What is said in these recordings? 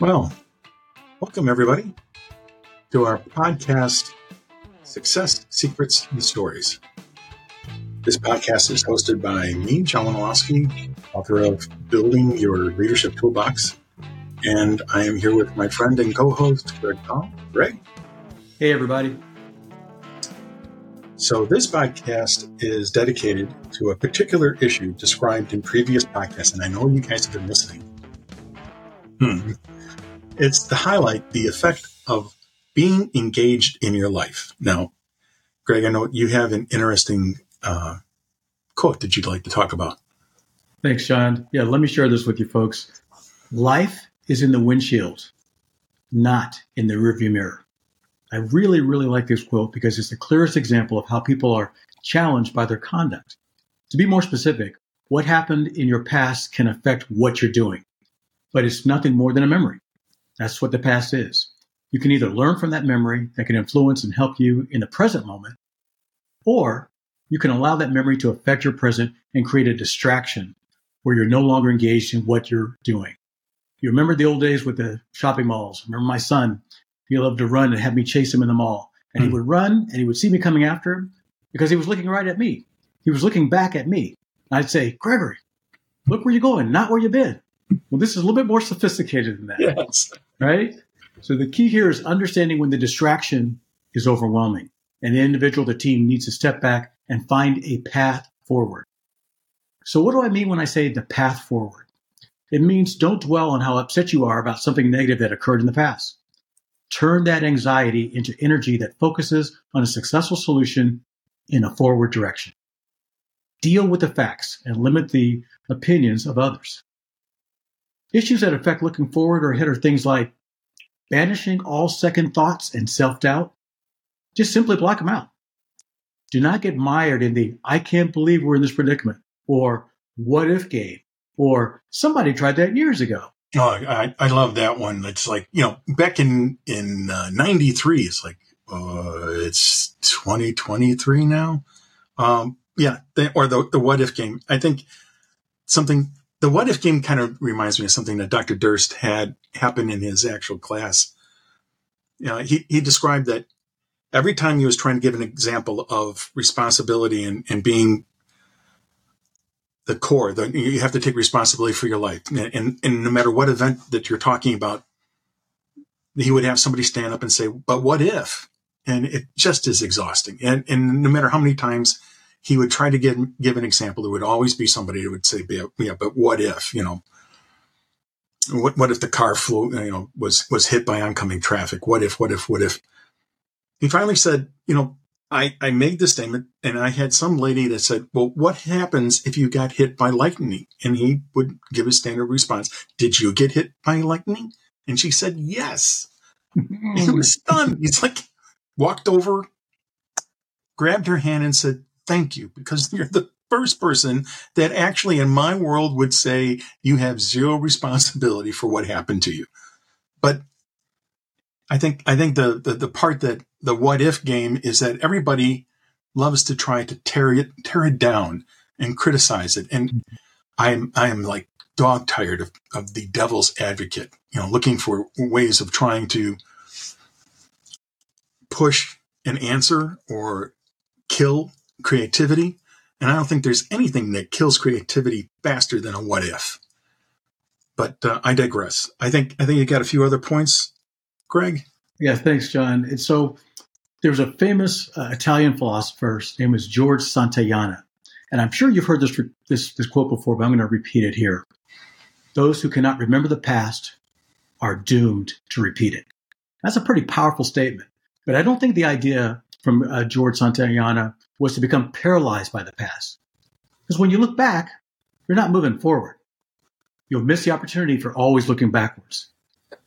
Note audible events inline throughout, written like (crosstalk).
Well, welcome everybody to our podcast, Success Secrets and Stories. This podcast is hosted by me, John Wandolowski, author of Building Your Leadership Toolbox. And I am here with my friend and co host, Greg Powell. Greg? Hey, everybody. So, this podcast is dedicated to a particular issue described in previous podcasts, and I know you guys have been listening. Hmm. It's to highlight the effect of being engaged in your life. Now, Greg, I know you have an interesting uh, quote that you'd like to talk about. Thanks, John. Yeah, let me share this with you folks. Life is in the windshield, not in the rearview mirror. I really, really like this quote because it's the clearest example of how people are challenged by their conduct. To be more specific, what happened in your past can affect what you're doing, but it's nothing more than a memory. That's what the past is. You can either learn from that memory that can influence and help you in the present moment, or you can allow that memory to affect your present and create a distraction where you're no longer engaged in what you're doing. You remember the old days with the shopping malls. Remember my son, he loved to run and have me chase him in the mall. And he hmm. would run and he would see me coming after him because he was looking right at me. He was looking back at me. And I'd say, Gregory, look where you're going, not where you've been. Well, this is a little bit more sophisticated than that. Yes. Right? So the key here is understanding when the distraction is overwhelming and the individual, the team needs to step back and find a path forward. So what do I mean when I say the path forward? It means don't dwell on how upset you are about something negative that occurred in the past. Turn that anxiety into energy that focuses on a successful solution in a forward direction. Deal with the facts and limit the opinions of others. Issues that affect looking forward or ahead are things like banishing all second thoughts and self doubt. Just simply block them out. Do not get mired in the I can't believe we're in this predicament or what if game or somebody tried that years ago. Oh, I, I love that one. It's like, you know, back in, in uh, 93, it's like, uh, it's 2023 now. Um, yeah. They, or the, the what if game. I think something, the what if game kind of reminds me of something that Dr. Durst had happen in his actual class. You know, he, he described that every time he was trying to give an example of responsibility and, and being the core, that you have to take responsibility for your life. And, and, and no matter what event that you're talking about, he would have somebody stand up and say, but what if? And it just is exhausting. And, and no matter how many times he would try to give, give an example, there would always be somebody who would say, yeah, but what if, you know, what, what if the car flew, you know, was, was hit by oncoming traffic? What if, what if, what if? he finally said, you know, I, I made the statement and I had some lady that said, well, what happens if you got hit by lightning? And he would give a standard response. Did you get hit by lightning? And she said, yes. he was mm. stunned. He's like, walked over, grabbed her hand and said, thank you, because (laughs) you're the first person that actually in my world would say you have zero responsibility for what happened to you. But I think, I think the, the, the part that the what if game is that everybody loves to try to tear it tear it down and criticize it. And mm-hmm. I'm I'm like dog tired of, of the devil's advocate, you know, looking for ways of trying to push an answer or kill creativity. And I don't think there's anything that kills creativity faster than a what if. But uh, I digress. I think I think you got a few other points, Greg. Yeah, thanks, John. And so there was a famous uh, Italian philosopher. His name was George Santayana. And I'm sure you've heard this, this, this quote before, but I'm going to repeat it here. Those who cannot remember the past are doomed to repeat it. That's a pretty powerful statement. But I don't think the idea from uh, George Santayana was to become paralyzed by the past. Because when you look back, you're not moving forward. You'll miss the opportunity for always looking backwards.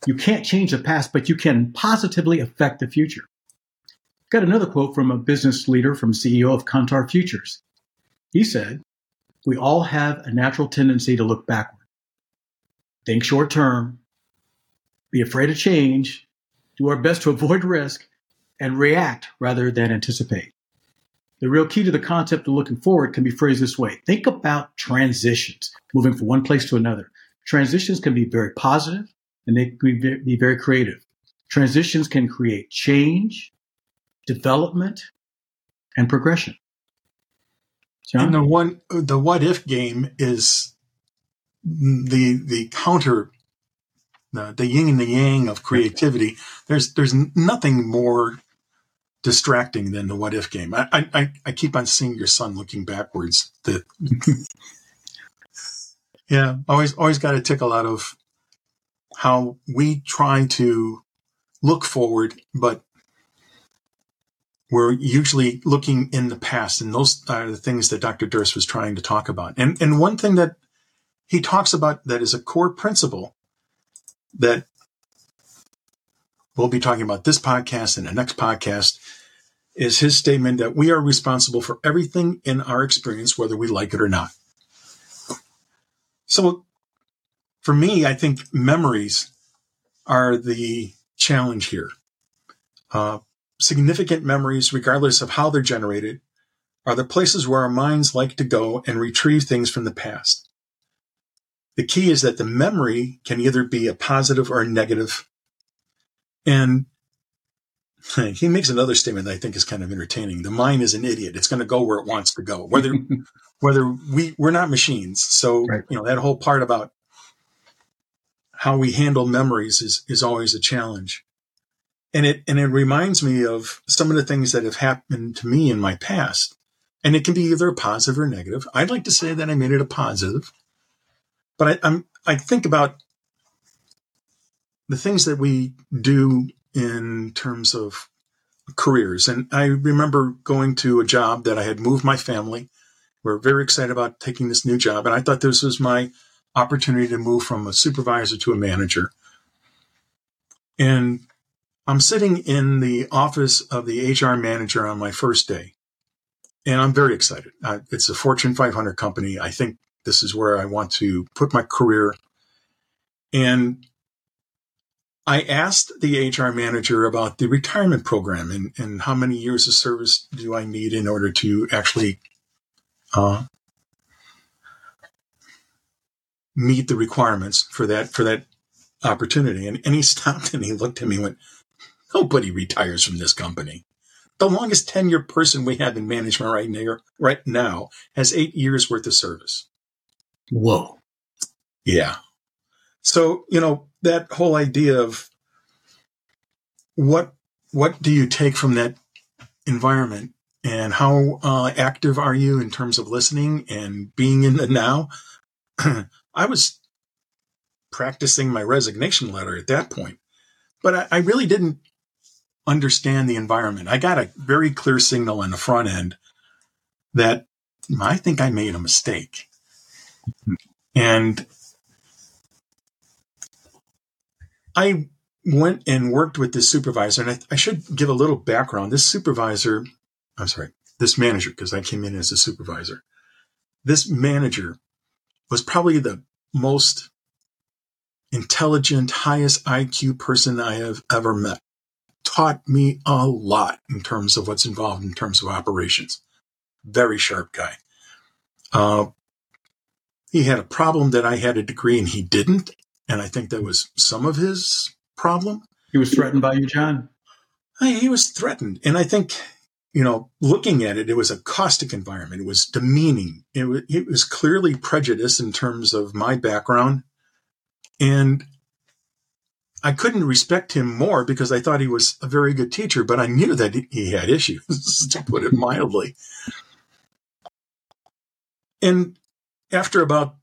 You can't change the past, but you can positively affect the future. Got another quote from a business leader from CEO of Kantar Futures. He said, We all have a natural tendency to look backward. Think short term, be afraid of change, do our best to avoid risk, and react rather than anticipate. The real key to the concept of looking forward can be phrased this way think about transitions, moving from one place to another. Transitions can be very positive and they can be very creative. Transitions can create change, development, and progression. John? And the one, the what if game is the the counter, the, the yin and the yang of creativity. There's there's nothing more distracting than the what if game. I I, I keep on seeing your son looking backwards. The (laughs) yeah, always always got a tickle out of how we try to look forward, but we're usually looking in the past, and those are the things that Dr. Durst was trying to talk about. And and one thing that he talks about that is a core principle that we'll be talking about this podcast and the next podcast is his statement that we are responsible for everything in our experience, whether we like it or not. So for me, I think memories are the challenge here. Uh, significant memories, regardless of how they're generated, are the places where our minds like to go and retrieve things from the past. The key is that the memory can either be a positive or a negative. And (laughs) he makes another statement that I think is kind of entertaining. The mind is an idiot. It's going to go where it wants to go. Whether (laughs) whether we we're not machines. So, right. you know, that whole part about how we handle memories is is always a challenge. And it and it reminds me of some of the things that have happened to me in my past. And it can be either a positive or negative. I'd like to say that I made it a positive. But I, I'm I think about the things that we do in terms of careers. And I remember going to a job that I had moved my family. We are very excited about taking this new job. And I thought this was my opportunity to move from a supervisor to a manager. And I'm sitting in the office of the HR manager on my first day. And I'm very excited. Uh, it's a Fortune 500 company. I think this is where I want to put my career. And I asked the HR manager about the retirement program and, and how many years of service do I need in order to actually uh, meet the requirements for that for that opportunity. And, and he (laughs) stopped and he looked at me and went, Nobody retires from this company. The longest tenure person we have in management right now, right now has eight years worth of service. Whoa. Yeah. So, you know, that whole idea of what what do you take from that environment? And how uh, active are you in terms of listening and being in the now? (clears throat) I was practicing my resignation letter at that point but I, I, really didn't understand the environment. I got a very clear signal on the front end that i think i made a mistake. And I went and worked with this supervisor, and I, I, should give a little background. This supervisor, I'm sorry, this manager, because I came in as a supervisor. This manager was probably the most intelligent, highest IQ person I have ever met. Taught me a lot in terms of what's involved in terms of operations. Very sharp guy. Uh, he had a problem that I had a degree and he didn't. And I think that was some of his problem. He was threatened by you, John? He was threatened. And I think, you know, looking at it, it was a caustic environment. It was demeaning. It was, it was clearly prejudiced in terms of my background. And I couldn't respect him more because I thought he was a very good teacher, but I knew that he had issues, (laughs) to put it mildly. And after about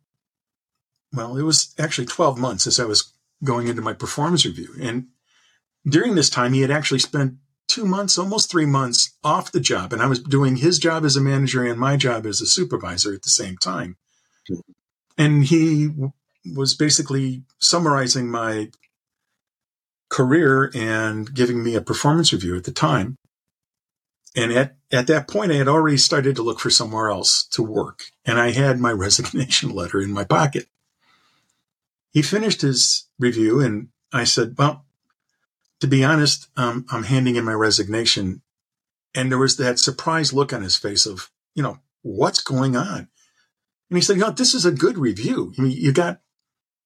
well, it was actually 12 months as I was going into my performance review. And during this time, he had actually spent two months, almost three months off the job. And I was doing his job as a manager and my job as a supervisor at the same time. And he was basically summarizing my career and giving me a performance review at the time. And at, at that point, I had already started to look for somewhere else to work. And I had my (laughs) resignation letter in my pocket he finished his review and I said, well, to be honest, um, I'm handing in my resignation. And there was that surprised look on his face of, you know, what's going on? And he said, you know, this is a good review. I mean, you got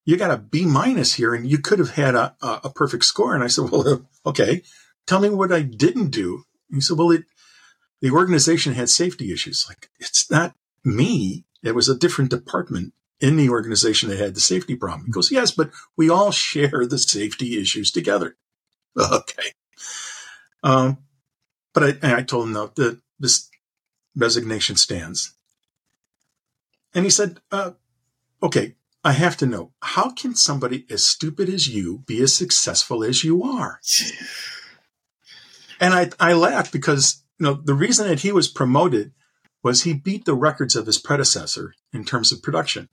you got a B minus here and you could have had a, a, a, perfect score. And I said, (laughs) well, okay, tell me what I didn't do. he said, well, it, the organization had safety issues. Like, it's not me. It was a different department in the organization that had the safety problem. He goes, yes, but we all share the safety issues together. (laughs) Okay. Um, but I, I told him, no, the, this resignation stands. And he said, uh, okay, I have to know, how can somebody as stupid as you be as successful as you are? and I, I laughed because, you know, the reason that he was promoted was he beat the records of his predecessor in terms of production.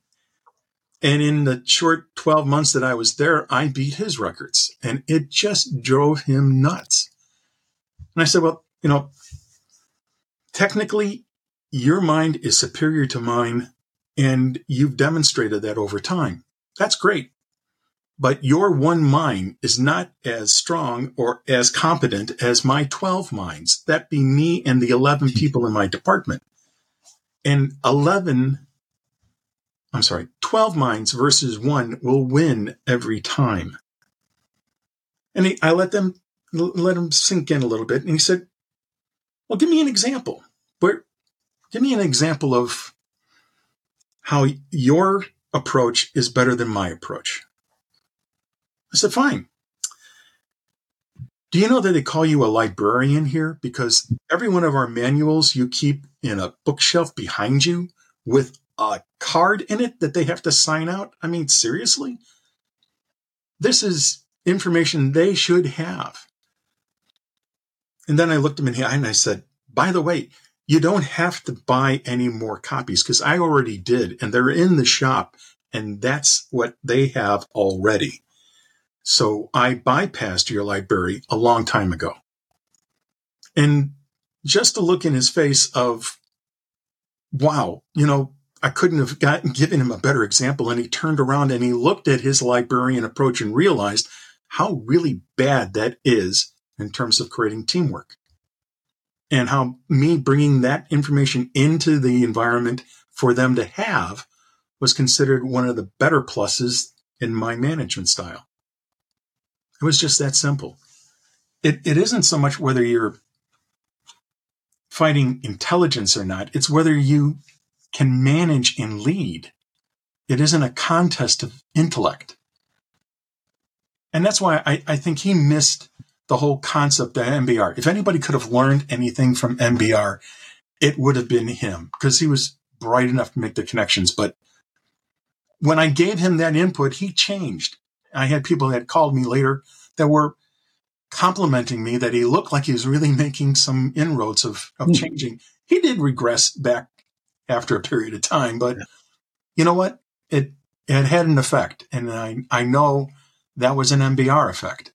And in the short 12 months that I was there, I beat his records and it just drove him nuts. And I said, well, you know, technically your mind is superior to mine and you've demonstrated that over time. That's great. But your one mind is not as strong or as competent as my 12 minds. That be me and the 11 people in my department. And 11, I'm sorry, 12 minds versus one will win every time. And he, I let them, let him sink in a little bit. And he said, well, give me an example. Where, give me an example of how your approach is better than my approach. I said, fine. Do you know that they call you a librarian here? Because every one of our manuals you keep in a bookshelf behind you with a card in it that they have to sign out. I mean, seriously? This is information they should have. And then I looked him in the eye and I said, by the way, you don't have to buy any more copies because I already did, and they're in the shop, and that's what they have already. So I bypassed your library a long time ago. And just to look in his face of, wow, you know, I couldn't have gotten given him a better example. And he turned around and he looked at his librarian approach and realized how really bad that is in terms of creating teamwork and how me bringing that information into the environment for them to have was considered one of the better pluses in my management style. It was just that simple. It, it isn't so much whether you're fighting intelligence or not, it's whether you can manage and lead. It isn't a contest of intellect. And that's why I, I think he missed the whole concept of MBR. If anybody could have learned anything from MBR, it would have been him because he was bright enough to make the connections. But when I gave him that input, he changed. I had people that called me later that were complimenting me that he looked like he was really making some inroads of, of mm. changing. He did regress back after a period of time, but you know what? It, it had an effect. And I, I know that was an MBR effect.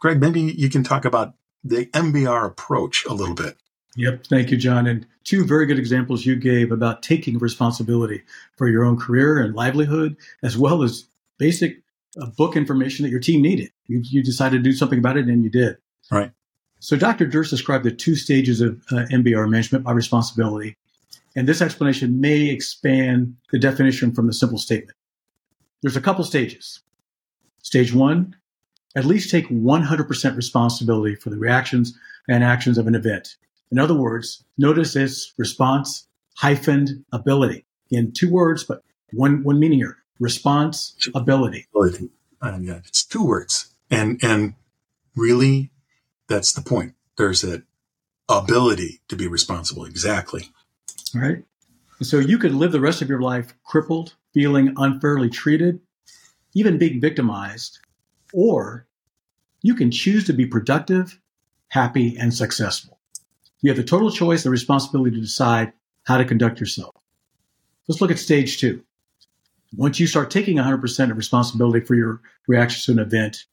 Greg, maybe you can talk about the MBR approach a little bit. Yep. Thank you, John. And two very good examples you gave about taking responsibility for your own career and livelihood, as well as basic uh, book information that your team needed. You, you, decided to do something about it and you did. Right. So Dr. Durst described the two stages of uh, MBR management by responsibility. And this explanation may expand the definition from the simple statement. There's a couple stages. Stage one, at least take 100% responsibility for the reactions and actions of an event. In other words, notice it's response hyphen ability in two words, but one, one meaning here response ability. Uh, yeah, it's two words. And, and really, that's the point. There's that ability to be responsible. Exactly. Right. So you could live the rest of your life crippled, feeling unfairly treated, even being victimized, or you can choose to be productive, happy, and successful. You have the total choice the responsibility to decide how to conduct yourself. Let's look at stage two. Once you start taking 100% of responsibility for your reactions to an event,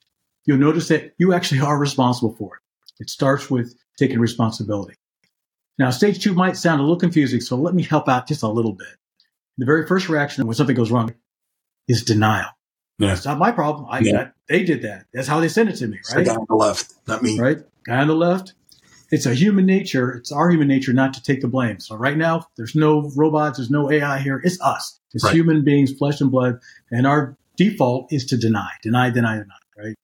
you'll notice that you actually are responsible for it. It starts with taking responsibility. Now, stage two might sound a little confusing, so let me help out just a little bit. The very first reaction when something goes wrong is denial. Yeah. It's not my problem. I yeah. That, they did that. That's how they sent it to me, right? The guy on the left, not me. Right? Guy on the left. It's a human nature. It's our human nature not to take the blame. So right now, there's no robots. There's no AI here. It's us. It's right. human beings, flesh and blood. And our default is to deny, deny, deny, deny, right?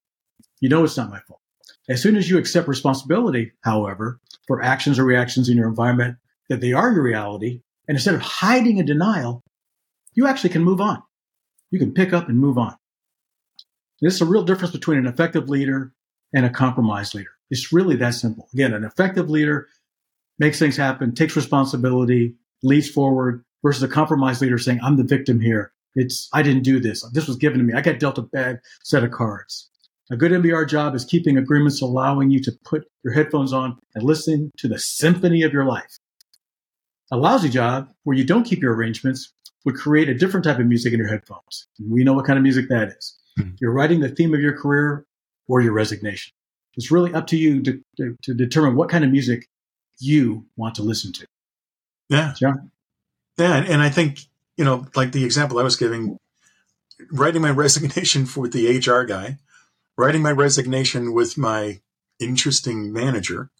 You know it's not my fault. As soon as you accept responsibility, however, for actions or reactions in your environment, that they are your reality, and instead of hiding in denial, you actually can move on. You can pick up and move on. This is a real difference between an effective leader and a compromised leader. It's really that simple. Again, an effective leader makes things happen, takes responsibility, leads forward, versus a compromised leader saying, I'm the victim here. It's, I didn't do this. This was given to me. I got dealt a bad set of cards. A good MBR job is keeping agreements allowing you to put your headphones on and listen to the symphony of your life. A lousy job where you don't keep your arrangements would create a different type of music in your headphones. And we know what kind of music that is. Mm-hmm. You're writing the theme of your career or your resignation. It's really up to you to, to, to determine what kind of music you want to listen to. Yeah. John? Yeah. And I think, you know, like the example I was giving, writing my (laughs) resignation for the HR guy, writing my resignation with my interesting manager,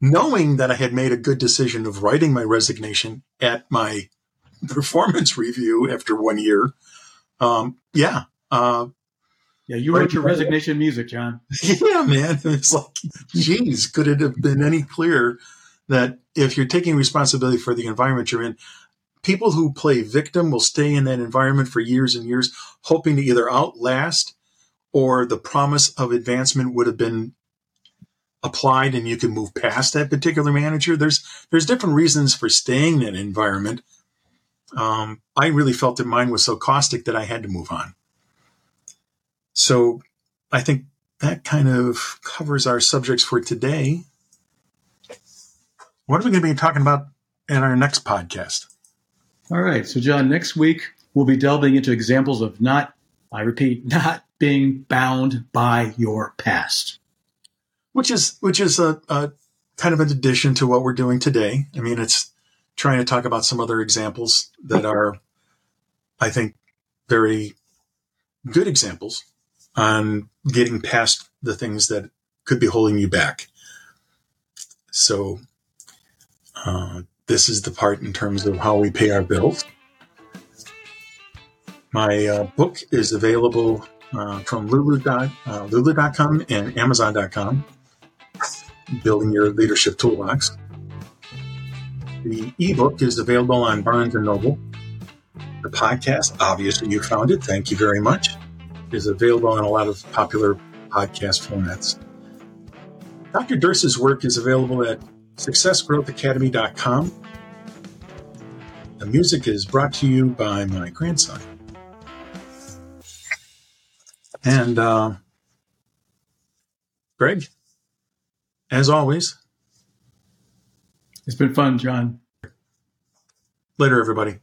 knowing that I had made a good decision of writing my resignation at my (laughs) performance review after one year. Um, yeah. Uh, yeah, you wrote your resignation music, John. (laughs) Yeah, man. It's like, geez, could it have been any clearer that if you're taking responsibility for the environment you're in, people who play victim will stay in that environment for years and years, hoping to either outlast or the promise of advancement would have been applied and you can move past that particular manager. There's there's different reasons for staying in that environment. Um, I really felt that mine was so caustic that I had to move on. So I think that kind of covers our subjects for today. What are we going to be talking about in our next podcast? All right. So, John, next week we'll be delving into examples of not, I repeat, (laughs) not being bound by your past. Which is which is a, a kind of an addition to what we're doing today. I mean, it's trying to talk about some other examples that are, I think, very good examples on getting past the things that could be holding you back. So, uh, this is the part in terms of how we pay our bills. My uh, book is available uh, from Lulu. Uh, Lulu.com and Amazon.com. Building Your Leadership Toolbox. The ebook is available on Barnes and Noble. The podcast, obviously, you found it. Thank you very much is available on a lot of popular podcast formats. Dr. Durst's work is available at successgrowthacademy.com. The music is brought to you by my grandson. And uh, Greg, as always, it's been fun, John. Later, everybody.